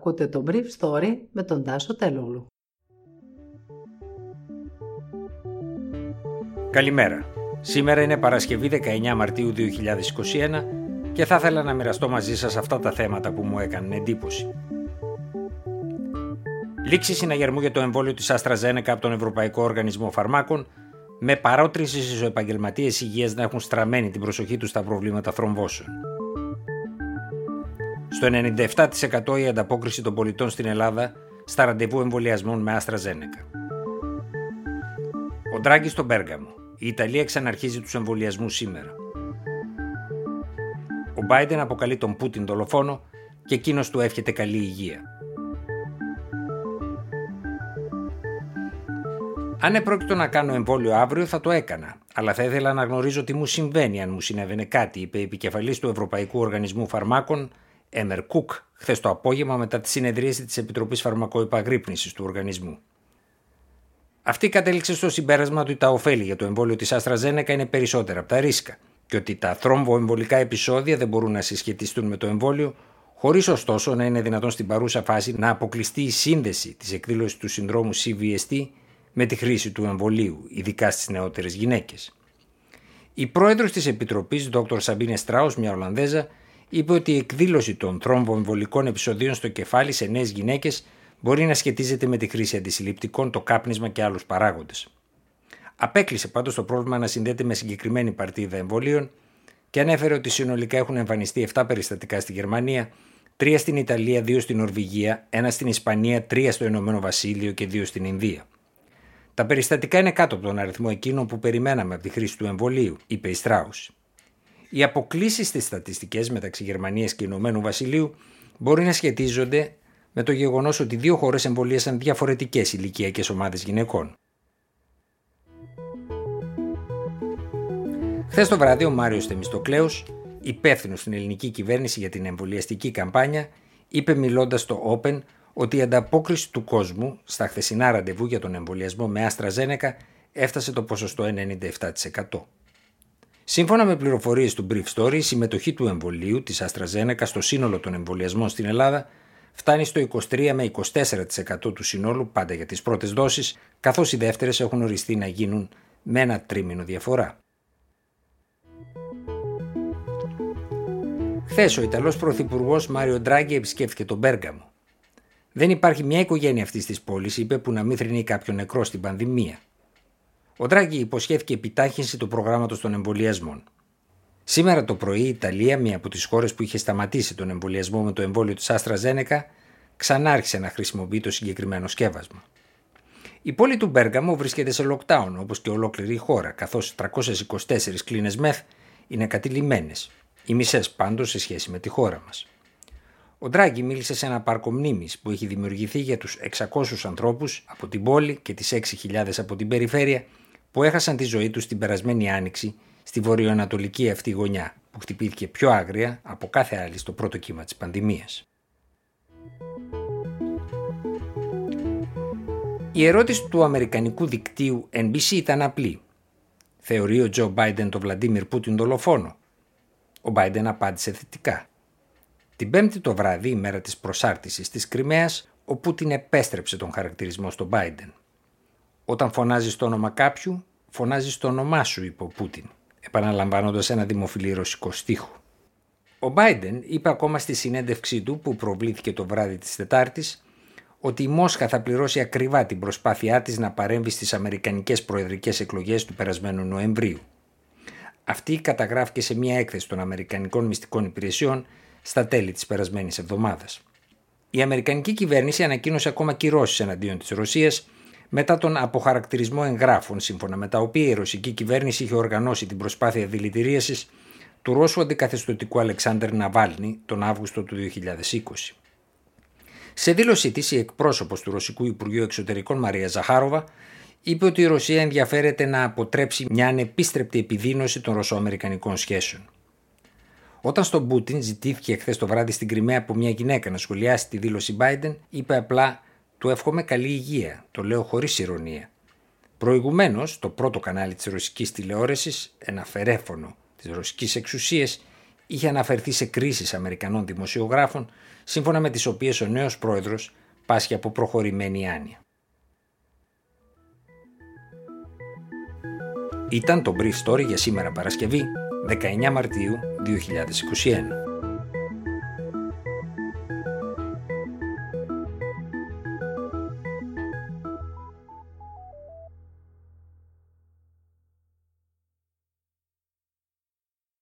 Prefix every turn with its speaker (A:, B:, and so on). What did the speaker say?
A: Ακούτε το Brief Story με τον Τάσο Τελούλου.
B: Καλημέρα. Σήμερα είναι Παρασκευή 19 Μαρτίου 2021 και θα ήθελα να μοιραστώ μαζί σας αυτά τα θέματα που μου έκαναν εντύπωση. Λήξη συναγερμού για το εμβόλιο της AstraZeneca από τον Ευρωπαϊκό Οργανισμό Φαρμάκων με παρότριση στις επαγγελματίες υγείας να έχουν στραμμένη την προσοχή τους στα προβλήματα θρομβώσεων. Στο 97% η ανταπόκριση των πολιτών στην Ελλάδα στα ραντεβού εμβολιασμών με AstraZeneca. Ο Ντράγκης στον Πέργαμο. Η Ιταλία ξαναρχίζει τους εμβολιασμούς σήμερα. Ο Μπάιντεν αποκαλεί τον Πούτιν δολοφόνο και εκείνος του εύχεται καλή υγεία. Αν επρόκειτο να κάνω εμβόλιο αύριο θα το έκανα, αλλά θα ήθελα να γνωρίζω τι μου συμβαίνει αν μου συνέβαινε κάτι, είπε η επικεφαλής του Ευρωπαϊκού Οργανισμού Φαρμάκων, Έμερ Κουκ, χθες το απόγευμα μετά τη συνεδρίαση της Επιτροπής Φαρμακοϊπαγρύπνησης του οργανισμού. Αυτή κατέληξε στο συμπέρασμα ότι τα ωφέλη για το εμβόλιο της AstraZeneca είναι περισσότερα από τα ρίσκα και ότι τα θρόμβοεμβολικά επεισόδια δεν μπορούν να συσχετιστούν με το εμβόλιο, χωρίς ωστόσο να είναι δυνατόν στην παρούσα φάση να αποκλειστεί η σύνδεση της εκδήλωσης του συνδρόμου CVST με τη χρήση του εμβολίου, ειδικά στις νεότερες γυναίκες. Η πρόεδρος της Επιτροπής, Dr. Σαμπίνε Στράους, μια Ολλανδέζα, είπε ότι η εκδήλωση των θρόμβοεμβολικών επεισοδίων στο κεφάλι σε νέες γυναίκες μπορεί να σχετίζεται με τη χρήση αντισυλληπτικών, το κάπνισμα και άλλους παράγοντες. Απέκλεισε πάντως το πρόβλημα να συνδέεται με συγκεκριμένη παρτίδα εμβολίων και ανέφερε ότι συνολικά έχουν εμφανιστεί 7 περιστατικά στη Γερμανία, 3 στην Ιταλία, 2 στην Νορβηγία, 1 στην Ισπανία, 3 στο Ηνωμένο Βασίλειο και 2 στην Ινδία. Τα περιστατικά είναι κάτω από τον αριθμό εκείνων που περιμέναμε από τη χρήση του εμβολίου, είπε η Στράους. Οι αποκλήσεις στις στατιστικές μεταξύ Γερμανίας και Ηνωμένου Βασιλείου μπορεί να σχετίζονται με το γεγονός ότι δύο χώρες εμβολίασαν διαφορετικές ηλικιακές ομάδες γυναικών. Χθες το βράδυ, ο Μάριος Θεμιστοκλέος, υπεύθυνος στην ελληνική κυβέρνηση για την εμβολιαστική καμπάνια, είπε μιλώντας στο Open ότι η ανταπόκριση του κόσμου στα χθεσινά ραντεβού για τον εμβολιασμό με Άστρα Ζένεκα έφτασε το ποσοστό 97%. Σύμφωνα με πληροφορίες του Brief Story, η συμμετοχή του εμβολίου της AstraZeneca στο σύνολο των εμβολιασμών στην Ελλάδα φτάνει στο 23 με 24% του συνόλου πάντα για τις πρώτες δόσεις, καθώς οι δεύτερες έχουν οριστεί να γίνουν με ένα τρίμηνο διαφορά. Χθες ο Ιταλός Πρωθυπουργός Μάριο Ντράγκη επισκέφθηκε τον Πέργαμο. Δεν υπάρχει μια οικογένεια αυτής της πόλης, είπε, που να μην θρυνεί κάποιον νεκρό στην πανδημία. Ο Ντράγκη υποσχέθηκε επιτάχυνση του προγράμματος των εμβολιασμών. Σήμερα το πρωί η Ιταλία, μία από τις χώρες που είχε σταματήσει τον εμβολιασμό με το εμβόλιο της Άστρα Ζένεκα, ξανάρχισε να χρησιμοποιεί το συγκεκριμένο σκεύασμα. Η πόλη του Μπέργαμο βρίσκεται σε lockdown όπως και ολόκληρη η χώρα, καθώς 324 κλίνες μεθ είναι κατηλημένες, οι μισές πάντως σε σχέση με τη χώρα μας. Ο Ντράγκη μίλησε σε ένα πάρκο μνήμης που έχει δημιουργηθεί για τους 600 ανθρώπους από την πόλη και τις 6.000 από την περιφέρεια που έχασαν τη ζωή τους την περασμένη άνοιξη στη βορειοανατολική αυτή γωνιά που χτυπήθηκε πιο άγρια από κάθε άλλη στο πρώτο κύμα της πανδημίας. Η ερώτηση του αμερικανικού δικτύου NBC ήταν απλή. Θεωρεί ο Τζο Μπάιντεν τον Βλαντίμιρ Πούτιν δολοφόνο. Ο Μπάιντεν απάντησε θετικά. Την πέμπτη το βράδυ, η μέρα της προσάρτησης της Κρυμαίας, ο Πούτιν επέστρεψε τον χαρακτηρισμό στον Μπάιντεν. Όταν φωνάζεις το όνομα κάποιου, φωνάζεις το όνομά σου, είπε ο Πούτιν, επαναλαμβάνοντας ένα δημοφιλή ρωσικό στίχο. Ο Μπάιντεν είπε ακόμα στη συνέντευξή του που προβλήθηκε το βράδυ της Τετάρτης ότι η Μόσχα θα πληρώσει ακριβά την προσπάθειά της να παρέμβει στις αμερικανικές προεδρικές εκλογές του περασμένου Νοεμβρίου. Αυτή καταγράφηκε σε μια έκθεση των Αμερικανικών Μυστικών Υπηρεσιών στα τέλη της περασμένης εβδομάδας. Η Αμερικανική κυβέρνηση ανακοίνωσε ακόμα κυρώσεις εναντίον της Ρωσίας μετά τον αποχαρακτηρισμό εγγράφων, σύμφωνα με τα οποία η ρωσική κυβέρνηση είχε οργανώσει την προσπάθεια δηλητηρίασης του Ρώσου αντικαθεστωτικού Αλεξάνδρ Ναβάλνη τον Αύγουστο του 2020. Σε δήλωσή της, η εκπρόσωπος του Ρωσικού Υπουργείου Εξωτερικών Μαρία Ζαχάροβα είπε ότι η Ρωσία ενδιαφέρεται να αποτρέψει μια ανεπίστρεπτη επιδείνωση των ρωσοαμερικανικών σχέσεων. Όταν στον Πούτιν ζητήθηκε χθε το βράδυ στην Κρυμαία από μια γυναίκα να σχολιάσει τη δήλωση Biden, είπε απλά του εύχομαι καλή υγεία, το λέω χωρίς ηρωνία. Προηγουμένως, το πρώτο κανάλι της ρωσικής τηλεόρασης, ένα φερέφωνο της ρωσικής εξουσίας, είχε αναφερθεί σε κρίσεις Αμερικανών δημοσιογράφων, σύμφωνα με τις οποίες ο νέος πρόεδρος πάσχει από προχωρημένη άνοια. Ήταν το Brief Story για σήμερα Παρασκευή, 19 Μαρτίου 2021.